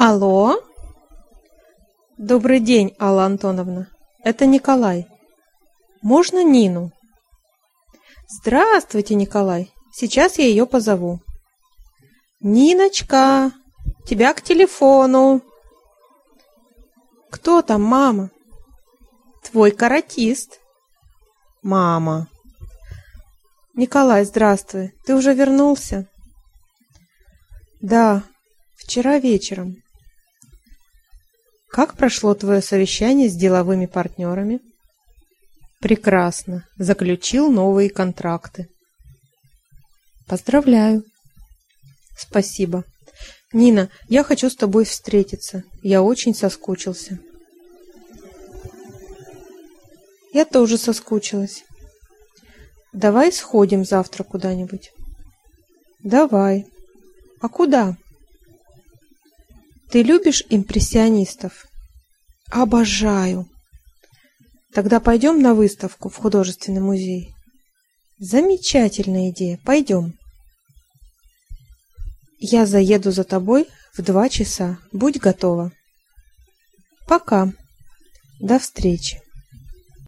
Алло? Добрый день, Алла Антоновна. Это Николай. Можно Нину? Здравствуйте, Николай. Сейчас я ее позову. Ниночка, тебя к телефону. Кто там, мама? Твой каратист. Мама. Николай, здравствуй. Ты уже вернулся? Да, вчера вечером. Как прошло твое совещание с деловыми партнерами? Прекрасно. Заключил новые контракты. Поздравляю. Спасибо. Нина, я хочу с тобой встретиться. Я очень соскучился. Я тоже соскучилась. Давай сходим завтра куда-нибудь. Давай. А куда? Ты любишь импрессионистов? Обожаю. Тогда пойдем на выставку в художественный музей. Замечательная идея. Пойдем. Я заеду за тобой в два часа. Будь готова. Пока. До встречи.